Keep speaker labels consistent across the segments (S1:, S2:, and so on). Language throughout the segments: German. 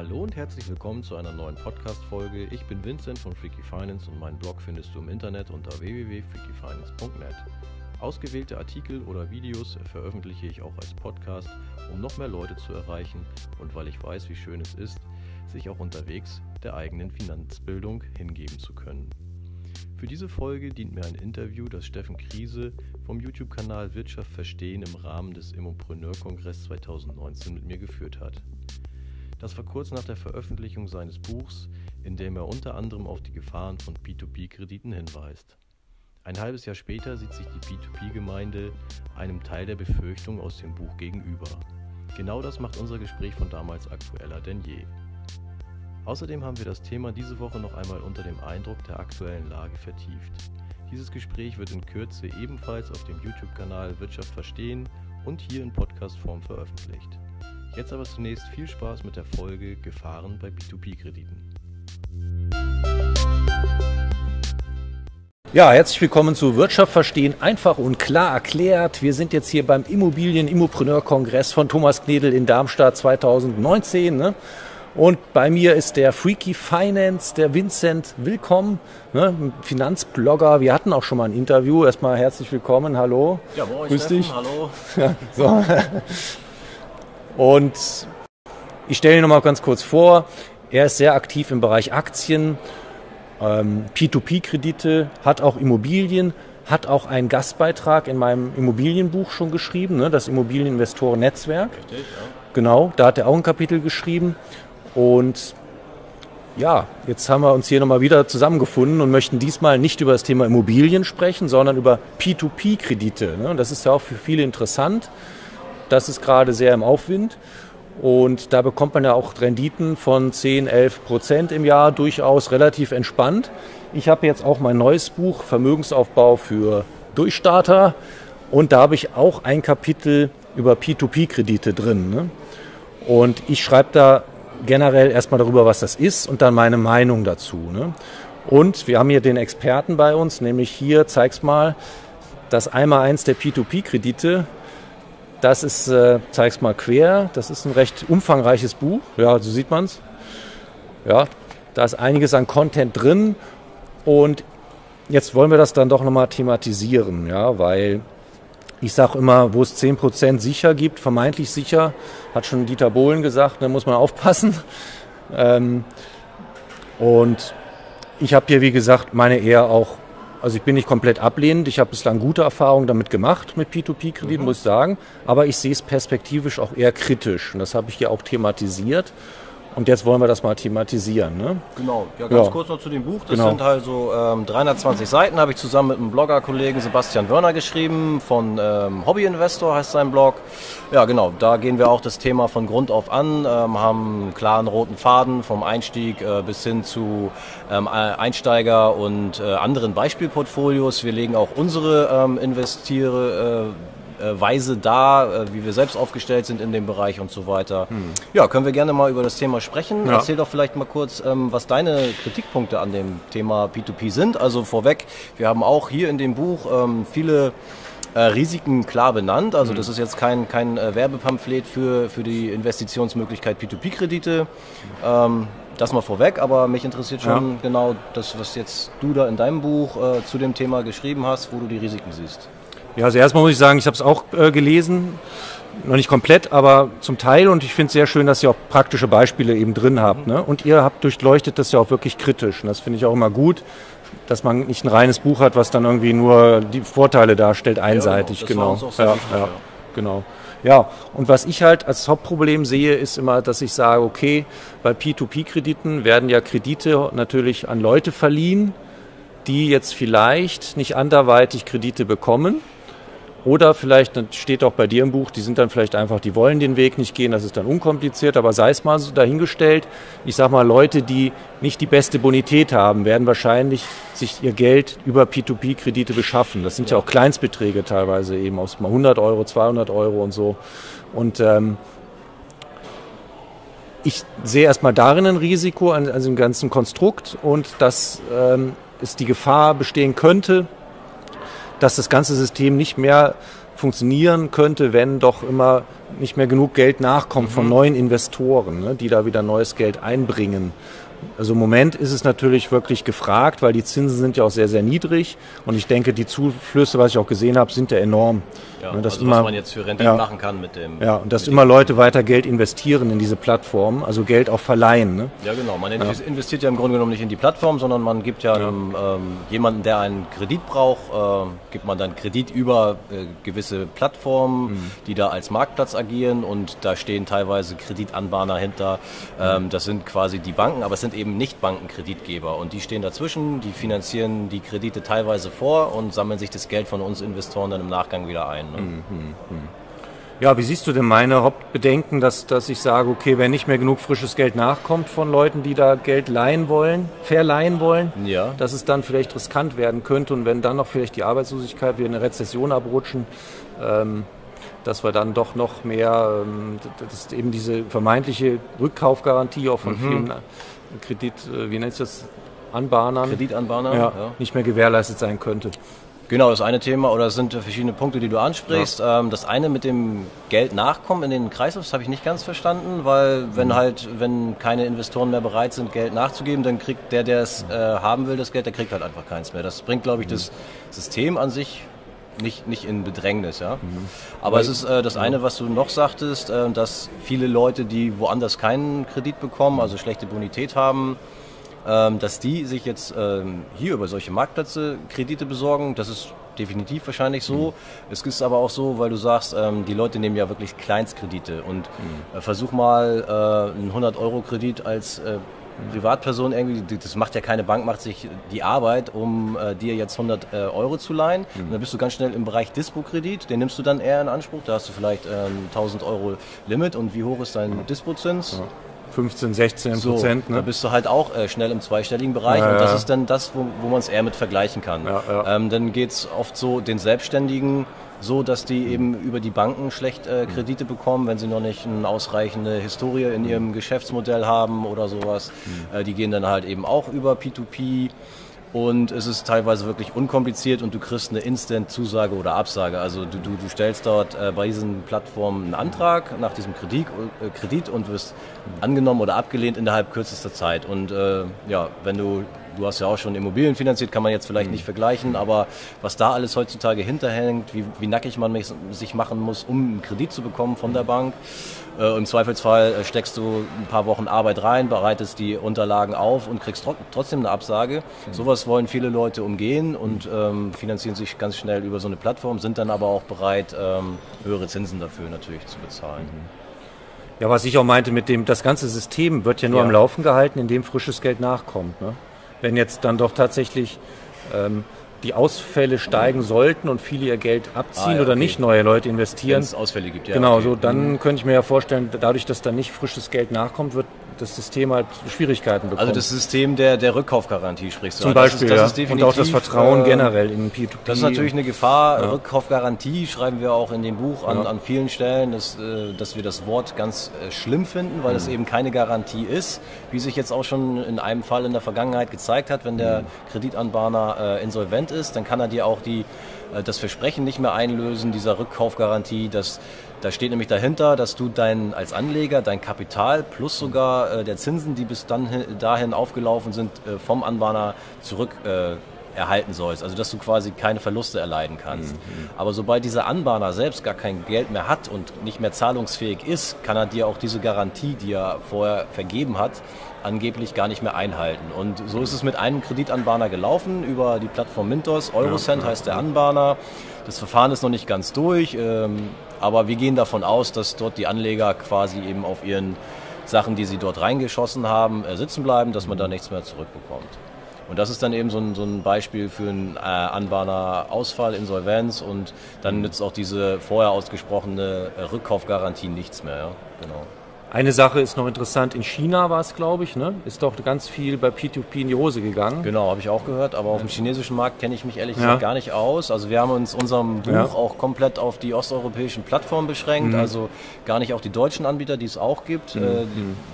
S1: Hallo und herzlich willkommen zu einer neuen Podcast-Folge. Ich bin Vincent von Freaky Finance und meinen Blog findest du im Internet unter www.freakyfinance.net. Ausgewählte Artikel oder Videos veröffentliche ich auch als Podcast, um noch mehr Leute zu erreichen und weil ich weiß, wie schön es ist, sich auch unterwegs der eigenen Finanzbildung hingeben zu können. Für diese Folge dient mir ein Interview, das Steffen Kriese vom YouTube-Kanal Wirtschaft verstehen im Rahmen des Immopreneur-Kongress 2019 mit mir geführt hat. Das war kurz nach der Veröffentlichung seines Buchs, in dem er unter anderem auf die Gefahren von P2P-Krediten hinweist. Ein halbes Jahr später sieht sich die P2P-Gemeinde einem Teil der Befürchtung aus dem Buch gegenüber. Genau das macht unser Gespräch von damals aktueller denn je. Außerdem haben wir das Thema diese Woche noch einmal unter dem Eindruck der aktuellen Lage vertieft. Dieses Gespräch wird in Kürze ebenfalls auf dem YouTube-Kanal Wirtschaft verstehen und hier in Podcast-Form veröffentlicht. Jetzt aber zunächst viel Spaß mit der Folge Gefahren bei B2B-Krediten. Ja, herzlich willkommen zu Wirtschaft verstehen, einfach und klar erklärt. Wir sind jetzt hier beim Immobilien-Immopreneur-Kongress von Thomas Knedel in Darmstadt 2019. Ne? Und bei mir ist der Freaky Finance, der Vincent Willkommen, ne, Finanzblogger. Wir hatten auch schon mal ein Interview. Erstmal herzlich willkommen. Hallo.
S2: Ja, moin, Grüß Steffen, dich. Hallo.
S1: Ja, so. Und ich stelle ihn nochmal ganz kurz vor. Er ist sehr aktiv im Bereich Aktien, ähm, P2P-Kredite, hat auch Immobilien, hat auch einen Gastbeitrag in meinem Immobilienbuch schon geschrieben, ne, das Immobilieninvestoren-Netzwerk. Richtig, ja. Genau, da hat er auch ein Kapitel geschrieben. Und ja, jetzt haben wir uns hier nochmal wieder zusammengefunden und möchten diesmal nicht über das Thema Immobilien sprechen, sondern über P2P-Kredite. Ne? Und das ist ja auch für viele interessant. Das ist gerade sehr im Aufwind. Und da bekommt man ja auch Renditen von 10, 11 Prozent im Jahr durchaus relativ entspannt. Ich habe jetzt auch mein neues Buch Vermögensaufbau für Durchstarter und da habe ich auch ein Kapitel über P2P-Kredite drin. Ne? Und ich schreibe da generell erstmal darüber, was das ist und dann meine Meinung dazu. Ne? Und wir haben hier den Experten bei uns, nämlich hier, zeig's mal, das Einmal-Eins der P2P-Kredite. Das ist, äh, zeig's mal quer, das ist ein recht umfangreiches Buch, ja, so sieht man's. Ja, da ist einiges an Content drin und jetzt wollen wir das dann doch nochmal thematisieren, ja, weil ich sage immer, wo es 10% sicher gibt, vermeintlich sicher, hat schon Dieter Bohlen gesagt, da muss man aufpassen. Ähm, und ich habe hier, wie gesagt, meine eher auch, also ich bin nicht komplett ablehnend, ich habe bislang gute Erfahrungen damit gemacht, mit P2P-Krediten, mhm. muss ich sagen, aber ich sehe es perspektivisch auch eher kritisch und das habe ich hier auch thematisiert. Und jetzt wollen wir das mal thematisieren. Ne?
S2: Genau, ja, ganz ja. kurz noch zu dem Buch. Das genau. sind also ähm, 320 Seiten, habe ich zusammen mit einem Blogger-Kollegen Sebastian Wörner geschrieben, von ähm, Hobby Investor heißt sein Blog. Ja, genau, da gehen wir auch das Thema von Grund auf an, ähm, haben einen klaren roten Faden vom Einstieg äh, bis hin zu ähm, Einsteiger und äh, anderen Beispielportfolios. Wir legen auch unsere ähm, Investiere. Äh, Weise da, äh, wie wir selbst aufgestellt sind in dem Bereich und so weiter. Hm. Ja, können wir gerne mal über das Thema sprechen. Ja. Erzähl doch vielleicht mal kurz, ähm, was deine Kritikpunkte an dem Thema P2P sind. Also vorweg, wir haben auch hier in dem Buch ähm, viele äh, Risiken klar benannt. Also mhm. das ist jetzt kein, kein äh, Werbepamphlet für, für die Investitionsmöglichkeit P2P-Kredite. Ähm, das mal vorweg, aber mich interessiert schon ja. genau das, was jetzt du da in deinem Buch äh, zu dem Thema geschrieben hast, wo du die Risiken siehst.
S1: Ja, also erstmal muss ich sagen, ich habe es auch äh, gelesen, noch nicht komplett, aber zum Teil und ich finde es sehr schön, dass ihr auch praktische Beispiele eben drin habt. Ne? Und ihr habt durchleuchtet das ja auch wirklich kritisch und das finde ich auch immer gut, dass man nicht ein reines Buch hat, was dann irgendwie nur die Vorteile darstellt, einseitig. Ja, genau. genau. Ja, wichtig, ja, genau. Ja, und was ich halt als Hauptproblem sehe, ist immer, dass ich sage, okay, bei P2P-Krediten werden ja Kredite natürlich an Leute verliehen, die jetzt vielleicht nicht anderweitig Kredite bekommen oder vielleicht, das steht auch bei dir im Buch, die sind dann vielleicht einfach, die wollen den Weg nicht gehen, das ist dann unkompliziert, aber sei es mal so dahingestellt. Ich sag mal, Leute, die nicht die beste Bonität haben, werden wahrscheinlich sich ihr Geld über P2P-Kredite beschaffen. Das sind ja. ja, auch Kleinstbeträge teilweise eben aus mal 100 Euro, 200 Euro und so. Und ähm, ich sehe erstmal darin ein Risiko an, an dem ganzen Konstrukt und dass ähm, es die Gefahr bestehen könnte, dass das ganze System nicht mehr funktionieren könnte, wenn doch immer nicht mehr genug Geld nachkommt mhm. von neuen Investoren, ne, die da wieder neues Geld einbringen. Also im Moment ist es natürlich wirklich gefragt, weil die Zinsen sind ja auch sehr, sehr niedrig. Und ich denke, die Zuflüsse, was ich auch gesehen habe, sind ja enorm.
S2: Ja, dass also immer, was man jetzt für Rente ja, machen kann mit dem.
S1: Ja, und dass immer Leute weiter Geld investieren in diese Plattform, also Geld auch verleihen. Ne?
S2: Ja, genau. Man investiert ja. im Grunde genommen nicht in die Plattform, sondern man gibt ja, einem, ähm, jemanden, der einen Kredit braucht, äh, gibt man dann Kredit über äh, gewisse Plattformen, mhm. die da als Marktplatz agieren und da stehen teilweise Kreditanbahner hinter. Ähm, das sind quasi die Banken, aber es sind eben nicht Bankenkreditgeber und die stehen dazwischen, die finanzieren die Kredite teilweise vor und sammeln sich das Geld von uns Investoren dann im Nachgang wieder ein. Ne? Mhm, mhm.
S1: Ja, wie siehst du denn meine Hauptbedenken, dass, dass ich sage, okay, wenn nicht mehr genug frisches Geld nachkommt von Leuten, die da Geld leihen wollen, verleihen wollen, ja. dass es dann vielleicht riskant werden könnte und wenn dann noch vielleicht die Arbeitslosigkeit, wir in eine Rezession abrutschen, ähm, dass wir dann doch noch mehr, ähm, dass eben diese vermeintliche Rückkaufgarantie auch von mhm. vielen Kredit, äh, wie nennt sich das, Anbahnern,
S2: Kreditanbahnern,
S1: ja, ja. nicht mehr gewährleistet sein könnte.
S2: Genau, das eine Thema oder es sind verschiedene Punkte, die du ansprichst. Ja. Ähm, das eine mit dem Geld nachkommen in den Kreislauf, das habe ich nicht ganz verstanden, weil wenn mhm. halt, wenn keine Investoren mehr bereit sind, Geld nachzugeben, dann kriegt der, der es äh, haben will, das Geld, der kriegt halt einfach keins mehr. Das bringt, glaube ich, mhm. das System an sich nicht, nicht in Bedrängnis, ja. Mhm. Aber Weil, es ist äh, das eine, was du noch sagtest, äh, dass viele Leute, die woanders keinen Kredit bekommen, also schlechte Bonität haben, ähm, dass die sich jetzt ähm, hier über solche Marktplätze Kredite besorgen. Das ist definitiv wahrscheinlich so. Mhm. Es ist aber auch so, weil du sagst, ähm, die Leute nehmen ja wirklich Kleinstkredite und mhm. äh, versuch mal äh, einen 100-Euro-Kredit als äh, Privatperson irgendwie, das macht ja keine Bank, macht sich die Arbeit, um äh, dir jetzt 100 äh, Euro zu leihen. Mhm. Und dann bist du ganz schnell im Bereich Dispo-Kredit, den nimmst du dann eher in Anspruch. Da hast du vielleicht ähm, 1000 Euro Limit und wie hoch ist dein Dispozins? Ja.
S1: 15, 16 so, Prozent.
S2: Ne? Da bist du halt auch äh, schnell im zweistelligen Bereich ja, und das ja. ist dann das, wo, wo man es eher mit vergleichen kann. Ja, ähm, dann geht es oft so den Selbstständigen so, dass die eben über die Banken schlecht äh, Kredite bekommen, wenn sie noch nicht eine ausreichende Historie in ihrem Geschäftsmodell haben oder sowas. Mhm. Äh, die gehen dann halt eben auch über P2P und es ist teilweise wirklich unkompliziert und du kriegst eine Instant-Zusage oder Absage. Also du, du, du stellst dort äh, bei diesen Plattformen einen Antrag nach diesem Kredit, äh, Kredit und wirst angenommen oder abgelehnt innerhalb kürzester Zeit. Und äh, ja, wenn du du hast ja auch schon Immobilien finanziert, kann man jetzt vielleicht mhm. nicht vergleichen, aber was da alles heutzutage hinterhängt, wie, wie nackig man sich machen muss, um einen Kredit zu bekommen von der Bank. Äh, Im Zweifelsfall äh, steckst du ein paar Wochen Arbeit rein, bereitest die Unterlagen auf und kriegst tro trotzdem eine Absage. Mhm. Sowas wollen viele Leute umgehen und ähm, finanzieren sich ganz schnell über so eine Plattform, sind dann aber auch bereit, ähm, höhere Zinsen dafür natürlich zu bezahlen. Mhm.
S1: Ja, was ich auch meinte mit dem, das ganze System wird ja nur ja. am Laufen gehalten, indem frisches Geld nachkommt. Ne? Wenn jetzt dann doch tatsächlich ähm, die Ausfälle steigen sollten und viele ihr Geld abziehen ah, ja, oder okay. nicht neue Leute investieren. Wenn
S2: es Ausfälle gibt, ja.
S1: Genau, okay. so dann mhm. könnte ich mir ja vorstellen, dadurch, dass da nicht frisches Geld nachkommt, wird das System halt Schwierigkeiten bekommen.
S2: Also das System der, der Rückkaufgarantie sprichst
S1: du Zum Beispiel, das ist, das ja. und auch das Vertrauen äh, generell in P2P.
S2: Das ist natürlich eine Gefahr. Ja. Rückkaufgarantie schreiben wir auch in dem Buch an, ja. an vielen Stellen, dass, äh, dass wir das Wort ganz äh, schlimm finden, weil es mhm. eben keine Garantie ist, wie sich jetzt auch schon in einem Fall in der Vergangenheit gezeigt hat, wenn der mhm. Kreditanbahner äh, insolvent ist, dann kann er dir auch die, äh, das Versprechen nicht mehr einlösen, dieser Rückkaufgarantie, dass da steht nämlich dahinter, dass du dein, als Anleger dein Kapital plus sogar äh, der Zinsen, die bis dann dahin aufgelaufen sind, äh, vom Anbahner zurück äh, erhalten sollst. Also dass du quasi keine Verluste erleiden kannst. Mhm. Aber sobald dieser Anbahner selbst gar kein Geld mehr hat und nicht mehr zahlungsfähig ist, kann er dir auch diese Garantie, die er vorher vergeben hat, angeblich gar nicht mehr einhalten. Und so ist es mit einem Kreditanbahner gelaufen über die Plattform Mintos. Eurocent ja, heißt der Anbahner. Das Verfahren ist noch nicht ganz durch. Ähm, aber wir gehen davon aus, dass dort die Anleger quasi eben auf ihren Sachen, die sie dort reingeschossen haben, äh, sitzen bleiben, dass man da nichts mehr zurückbekommt. Und das ist dann eben so ein, so ein Beispiel für einen äh, Anbahner Ausfall, Insolvenz und dann nützt auch diese vorher ausgesprochene äh, Rückkaufgarantie nichts mehr. Ja? Genau.
S1: Eine Sache ist noch interessant, in China war es, glaube ich, ne? ist doch ganz viel bei P2P in die Hose gegangen.
S2: Genau, habe ich auch gehört, aber auf dem chinesischen Markt kenne ich mich ehrlich gesagt ja. gar nicht aus. Also wir haben uns unserem Buch ja. auch komplett auf die osteuropäischen Plattformen beschränkt, mhm. also gar nicht auf die deutschen Anbieter, die es auch gibt. Mhm. Äh,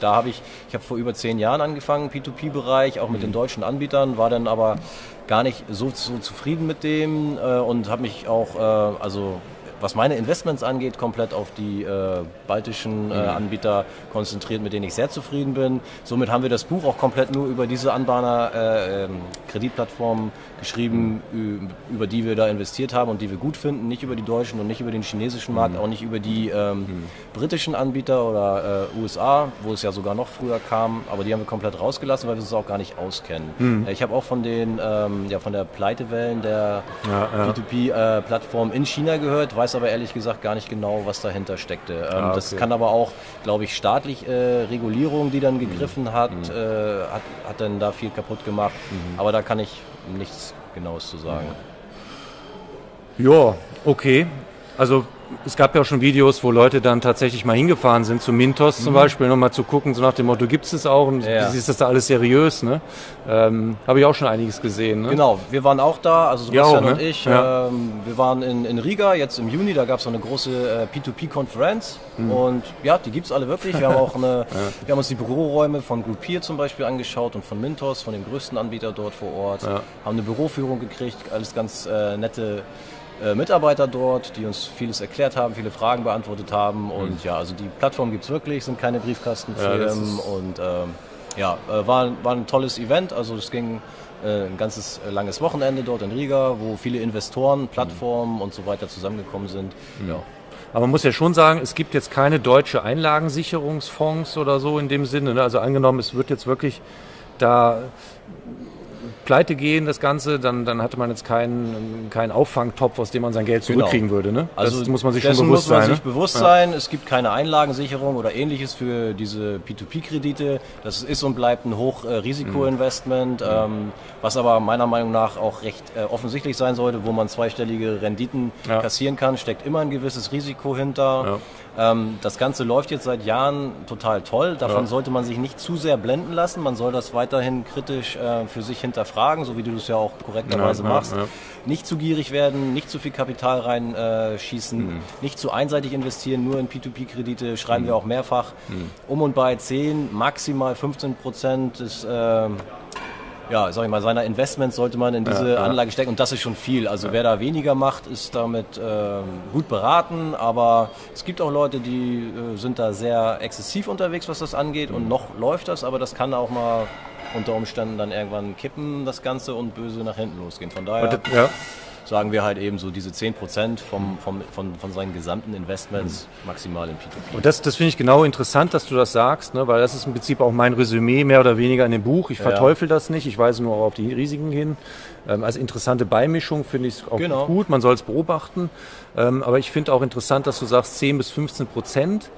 S2: da habe ich, ich habe vor über zehn Jahren angefangen, P2P-Bereich, auch mit mhm. den deutschen Anbietern, war dann aber gar nicht so, so zufrieden mit dem äh, und habe mich auch, äh, also was meine Investments angeht, komplett auf die äh, baltischen äh, mhm. Anbieter konzentriert, mit denen ich sehr zufrieden bin. Somit haben wir das Buch auch komplett nur über diese Anbahner äh, ähm, Kreditplattformen geschrieben, mhm. über die wir da investiert haben und die wir gut finden, nicht über die deutschen und nicht über den chinesischen Markt, mhm. auch nicht über die ähm, mhm. britischen Anbieter oder äh, USA, wo es ja sogar noch früher kam, aber die haben wir komplett rausgelassen, weil wir es auch gar nicht auskennen. Mhm. Ich habe auch von den ähm, ja von der Pleitewellen der ja, ja. P2P-Plattform äh, in China gehört, weiß aber ehrlich gesagt gar nicht genau, was dahinter steckte. Ähm, ah, okay. Das kann aber auch, glaube ich, staatlich äh, Regulierung, die dann gegriffen mhm. hat, mhm. äh, hat, hat dann da viel kaputt gemacht. Mhm. Aber da kann ich nichts Genaues zu sagen.
S1: Ja, okay. Also es gab ja auch schon Videos, wo Leute dann tatsächlich mal hingefahren sind, zu Mintos mhm. zum Beispiel, nochmal zu gucken, so nach dem Motto, gibt es das auch und ja. ist das da alles seriös? Ne? Ähm, Habe ich auch schon einiges gesehen. Ne?
S2: Genau, wir waren auch da, also Sebastian ja, auch, ne? und ich. Ja. Ähm, wir waren in, in, Riga jetzt im Juni, da gab es so eine große äh, P2P-Konferenz mhm. und ja, die gibt es alle wirklich. Wir haben auch eine, wir haben uns die Büroräume von Groupier zum Beispiel angeschaut und von Mintos, von dem größten Anbieter dort vor Ort. Haben eine Büroführung gekriegt, alles ganz äh, nette äh, Mitarbeiter dort, die uns vieles erklärt haben, viele Fragen beantwortet haben. Und mhm. ja, also die Plattform gibt es wirklich, sind keine Briefkastenfirmen. Ja, und ähm, ja, äh, war, war ein tolles Event. Also es ging äh, ein ganzes langes Wochenende dort in Riga, wo viele Investoren, Plattformen mhm. und so weiter zusammengekommen sind.
S1: Mhm. Ja. Aber man muss ja schon sagen, es gibt jetzt keine deutsche Einlagensicherungsfonds oder so in dem Sinne. Ne? Also angenommen, es wird jetzt wirklich da pleite gehen, das Ganze, dann, dann hatte man jetzt keinen, keinen Auffangtopf, aus dem man sein Geld zurückkriegen genau. würde. Ne?
S2: Also das muss man sich schon bewusst muss man sein. Sich ne? bewusst sein. Es gibt keine Einlagensicherung oder ähnliches für diese P2P-Kredite. Das ist und bleibt ein Hochrisikoinvestment, mhm. ähm, was aber meiner Meinung nach auch recht äh, offensichtlich sein sollte, wo man zweistellige Renditen ja. kassieren kann, steckt immer ein gewisses Risiko hinter. Ja. Ähm, das Ganze läuft jetzt seit Jahren total toll. Davon ja. sollte man sich nicht zu sehr blenden lassen. Man soll das weiterhin kritisch äh, für sich hinterfragen, so wie du das ja auch korrekterweise ja, machst. Ja, nicht zu gierig werden, nicht zu viel Kapital reinschießen, äh, mhm. nicht zu einseitig investieren, nur in P2P-Kredite, schreiben mhm. wir auch mehrfach. Mhm. Um und bei 10, maximal 15 Prozent ist... Äh, ja, sag ich mal, seiner Investments sollte man in diese ja, Anlage stecken und das ist schon viel. Also ja. wer da weniger macht, ist damit ähm, gut beraten, aber es gibt auch Leute, die äh, sind da sehr exzessiv unterwegs, was das angeht mhm. und noch läuft das, aber das kann auch mal unter Umständen dann irgendwann kippen, das Ganze und böse nach hinten losgehen. Von daher. Ja sagen wir halt eben so diese 10% vom, vom, von, von seinen gesamten Investments mhm. maximal in P2P.
S1: Und das, das finde ich genau interessant, dass du das sagst, ne? weil das ist im Prinzip auch mein Resümee mehr oder weniger in dem Buch. Ich verteufel ja. das nicht, ich weise nur auf die Risiken hin. Ähm, als interessante Beimischung finde ich es auch genau. gut, man soll es beobachten. Ähm, aber ich finde auch interessant, dass du sagst 10 bis 15 Prozent,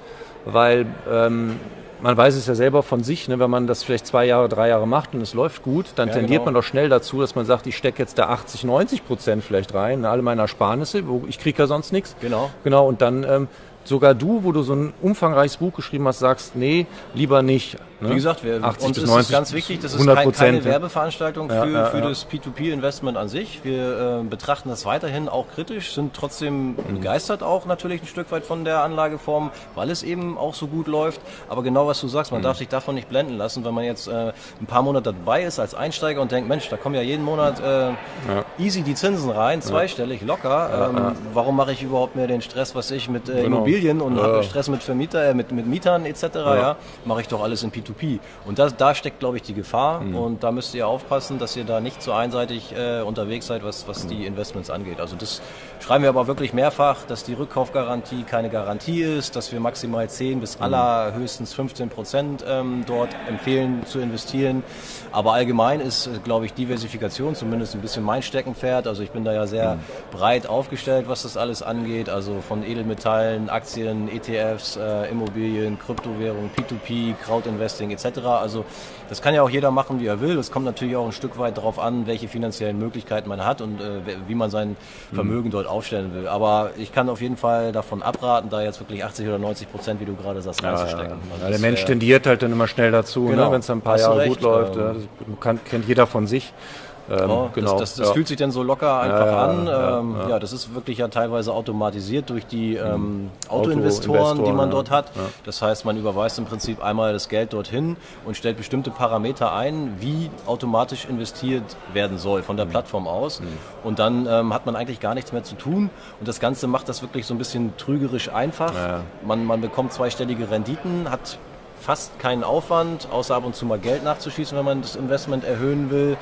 S1: weil ähm, man weiß es ja selber von sich, ne, wenn man das vielleicht zwei Jahre, drei Jahre macht und es läuft gut, dann ja, tendiert genau. man doch schnell dazu, dass man sagt, ich stecke jetzt da 80, 90 Prozent vielleicht rein, alle meine Ersparnisse, wo ich kriege ja sonst nichts.
S2: Genau.
S1: Genau, und dann ähm, sogar du, wo du so ein umfangreiches Buch geschrieben hast, sagst, nee, lieber nicht.
S2: Ne? Wie gesagt, wir, 80 uns bis 90, ist ganz wichtig, das ist kein, keine Werbeveranstaltung für, ja, für das P2P-Investment an sich. Wir äh, betrachten das weiterhin auch kritisch, sind trotzdem mhm. begeistert auch natürlich ein Stück weit von der Anlageform, weil es eben auch so gut läuft. Aber genau was du sagst, man mhm. darf sich davon nicht blenden lassen, wenn man jetzt äh, ein paar Monate dabei ist als Einsteiger und denkt, Mensch, da kommen ja jeden Monat äh, easy die Zinsen rein, zweistellig, locker. Ähm, warum mache ich überhaupt mehr den Stress, was ich mit äh, genau. Immobilien und habe Stress mit Vermieter, äh, mit, mit Mietern etc. Ja. Mache ich doch alles in P2P. P2P. Und das, da steckt, glaube ich, die Gefahr. Mhm. Und da müsst ihr aufpassen, dass ihr da nicht so einseitig äh, unterwegs seid, was, was mhm. die Investments angeht. Also das schreiben wir aber wirklich mehrfach, dass die Rückkaufgarantie keine Garantie ist, dass wir maximal 10 bis mhm. allerhöchstens 15 Prozent ähm, dort empfehlen zu investieren. Aber allgemein ist, äh, glaube ich, Diversifikation zumindest ein bisschen mein Steckenpferd. Also ich bin da ja sehr mhm. breit aufgestellt, was das alles angeht. Also von Edelmetallen, Aktien, ETFs, äh, Immobilien, Kryptowährungen, P2P, Crowdinvesting etc. Also das kann ja auch jeder machen, wie er will. Es kommt natürlich auch ein Stück weit darauf an, welche finanziellen Möglichkeiten man hat und äh, wie man sein mhm. Vermögen mhm. dort aufstellen will. Aber ich kann auf jeden Fall davon abraten, da jetzt wirklich 80 oder 90 Prozent, wie du gerade sagst, ja, reinzustecken.
S1: Also ja, der Mensch tendiert halt dann immer schnell dazu, ne, genau. ne, wenn es ein paar Jahre recht, gut läuft. Ähm, das kennt jeder von sich.
S2: Ähm, oh, genau. Das, das, das ja. fühlt sich dann so locker einfach ja, an. Ähm, ja, das ist wirklich ja teilweise automatisiert durch die ähm, Autoinvestoren, Auto die man dort hat. Das heißt, man überweist im Prinzip einmal das Geld dorthin und stellt bestimmte Parameter ein, wie automatisch investiert werden soll von der mhm. Plattform aus. Mhm. Und dann ähm, hat man eigentlich gar nichts mehr zu tun. Und das Ganze macht das wirklich so ein bisschen trügerisch einfach. Man, man bekommt zweistellige Renditen, hat fast keinen Aufwand, außer ab und zu mal Geld nachzuschießen, wenn man das Investment erhöhen will.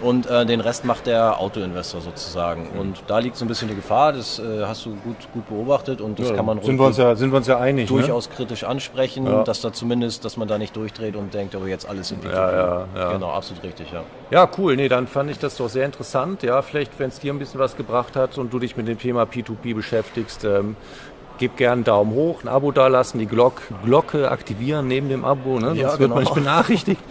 S2: Und äh, den Rest macht der Autoinvestor sozusagen. Mhm. Und da liegt so ein bisschen die Gefahr, das äh, hast du gut, gut beobachtet und das ja, kann man
S1: sind wir uns ja, sind wir uns ja einig,
S2: ne? durchaus ne? kritisch ansprechen, ja. dass da zumindest, dass man da nicht durchdreht und denkt, aber jetzt alles in
S1: P2P. Ja, ja,
S2: ja. Genau, absolut richtig, ja.
S1: Ja, cool. Nee, dann fand ich das doch sehr interessant. Ja, vielleicht, wenn es dir ein bisschen was gebracht hat und du dich mit dem Thema P2P beschäftigst, ähm, Gebt gerne einen Daumen hoch, ein Abo dalassen, die Glock, Glocke aktivieren neben dem Abo, ne? sonst ja, genau. wird man nicht benachrichtigt.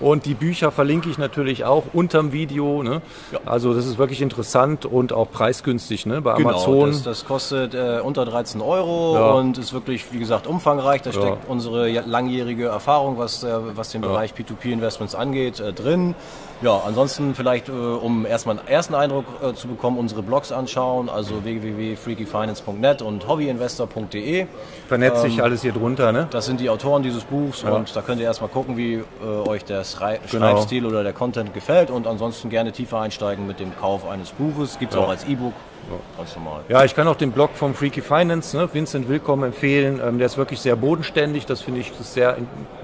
S1: Und die Bücher verlinke ich natürlich auch unterm Video. Ne? Ja. Also das ist wirklich interessant und auch preisgünstig ne? bei genau, Amazon.
S2: Das, das kostet äh, unter 13 Euro ja. und ist wirklich, wie gesagt, umfangreich. Da steckt ja. unsere langjährige Erfahrung, was, äh, was den Bereich P2P-Investments angeht, äh, drin. Ja, ansonsten vielleicht, äh, um erstmal einen ersten Eindruck äh, zu bekommen, unsere Blogs anschauen, also www.freakyfinance.net und hobbyinvestor.de.
S1: Vernetzt sich ähm, alles hier drunter, ne?
S2: Das sind die Autoren dieses Buchs ja. und da könnt ihr erstmal gucken, wie äh, euch der Schrei genau. Schreibstil oder der Content gefällt und ansonsten gerne tiefer einsteigen mit dem Kauf eines Buches. Gibt es ja. auch als E-Book.
S1: Ja. Ganz normal. Ja, ich kann auch den Blog vom Freaky Finance, ne, Vincent Willkommen empfehlen. Ähm, der ist wirklich sehr bodenständig. Das finde ich sehr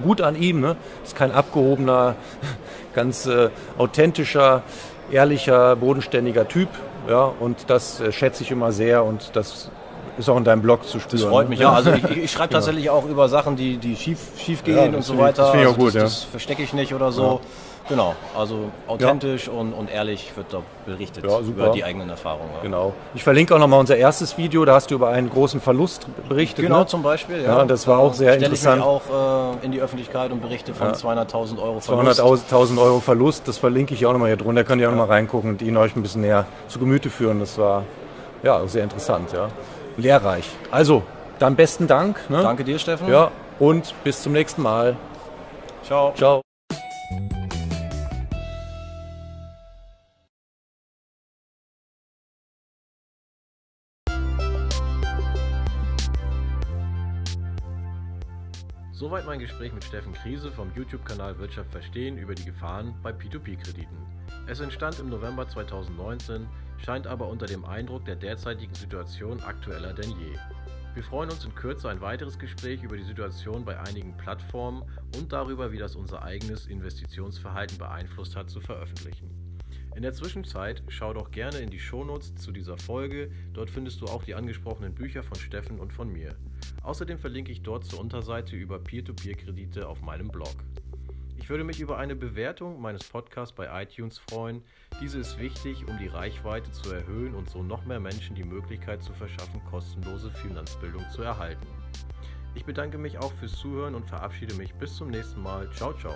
S1: gut an ihm. Ne? Ist kein abgehobener, ganz äh, authentischer, ehrlicher, bodenständiger Typ. Ja, und das äh, schätze ich immer sehr und das ist auch in deinem Blog zu spüren.
S2: Das freut mich, ne? ja. Also ich, ich schreibe genau. tatsächlich auch über Sachen, die, die schief, schief gehen ja, und so weiter.
S1: Das finde
S2: ich
S1: auch also gut,
S2: das, ja. das verstecke ich nicht oder so. Ja. Genau, also authentisch ja. und, und ehrlich wird da berichtet ja, über die eigenen Erfahrungen. Ja.
S1: Genau. Ich verlinke auch nochmal unser erstes Video, da hast du über einen großen Verlust berichtet.
S2: Genau, ne? zum Beispiel.
S1: Ja. das war auch sehr interessant.
S2: Ich auch äh, in die Öffentlichkeit und berichte von 200.000 Euro
S1: Verlust. 200.000 Euro Verlust, das verlinke ich auch nochmal hier drunter. Da könnt ihr auch nochmal reingucken und ihn euch ein bisschen näher zu Gemüte führen. Das war ja sehr interessant, ja. Lehrreich. Also, dann besten Dank.
S2: Ne? Danke dir, Steffen.
S1: Ja, und bis zum nächsten Mal.
S2: Ciao.
S1: Ciao.
S2: Soweit mein Gespräch mit Steffen Krise vom YouTube-Kanal Wirtschaft verstehen über die Gefahren bei P2P-Krediten. Es entstand im November 2019, scheint aber unter dem Eindruck der derzeitigen Situation aktueller denn je. Wir freuen uns in Kürze ein weiteres Gespräch über die Situation bei einigen Plattformen und darüber, wie das unser eigenes Investitionsverhalten beeinflusst hat, zu veröffentlichen. In der Zwischenzeit schau doch gerne in die Shownotes zu dieser Folge, dort findest du auch die angesprochenen Bücher von Steffen und von mir. Außerdem verlinke ich dort zur Unterseite über Peer-to-Peer-Kredite auf meinem Blog. Ich würde mich über eine Bewertung meines Podcasts bei iTunes freuen. Diese ist wichtig, um die Reichweite zu erhöhen und so noch mehr Menschen die Möglichkeit zu verschaffen, kostenlose Finanzbildung zu erhalten. Ich bedanke mich auch fürs Zuhören und verabschiede mich bis zum nächsten Mal. Ciao, ciao.